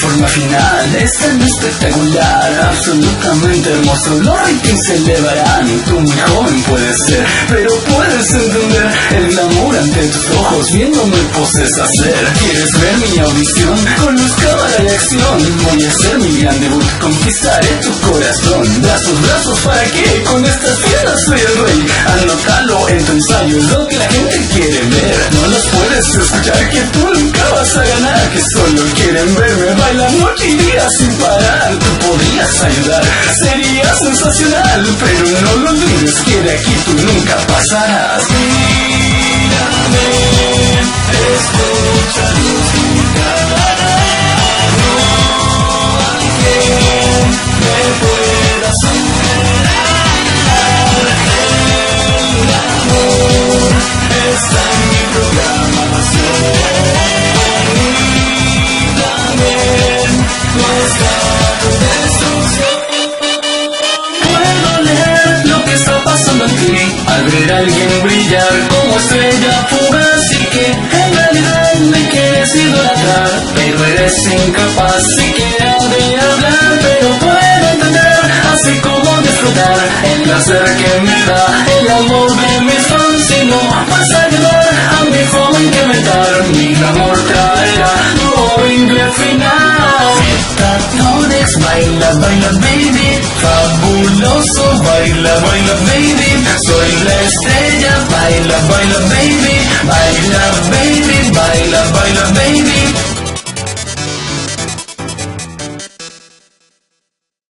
forma final es tan espectacular, absolutamente hermoso. Los ratings se elevarán, tú muy joven puedes ser, pero puedes entender el glamour ante tus ojos, viéndome poses hacer. ¿Quieres ver mi audición? Con luz, cámara y acción, voy a hacer mi gran debut, conquistaré tu corazón. Brazos, brazos, ¿para qué? Con estas piernas soy el rey. Anótalo en tu ensayo, es lo que la gente quiere ver. No los puedes escuchar, que tú sería sensacional, pero no lo olvides que de aquí tú nunca pasarás. Ver a alguien brillar como estrella fugaz Y que en realidad me quieres idolatrar. Pero eres incapaz siquiera de hablar Pero puedo entender así como disfrutar. El placer que me da el amor de mis fans Y no vas a ayudar a mi forma incrementar Mi amor traerá Metadores, baila, baila baby. Fabuloso, baila, baila baby. Soy la estrella, baila, baila baby. Baila baby, baila, baila baby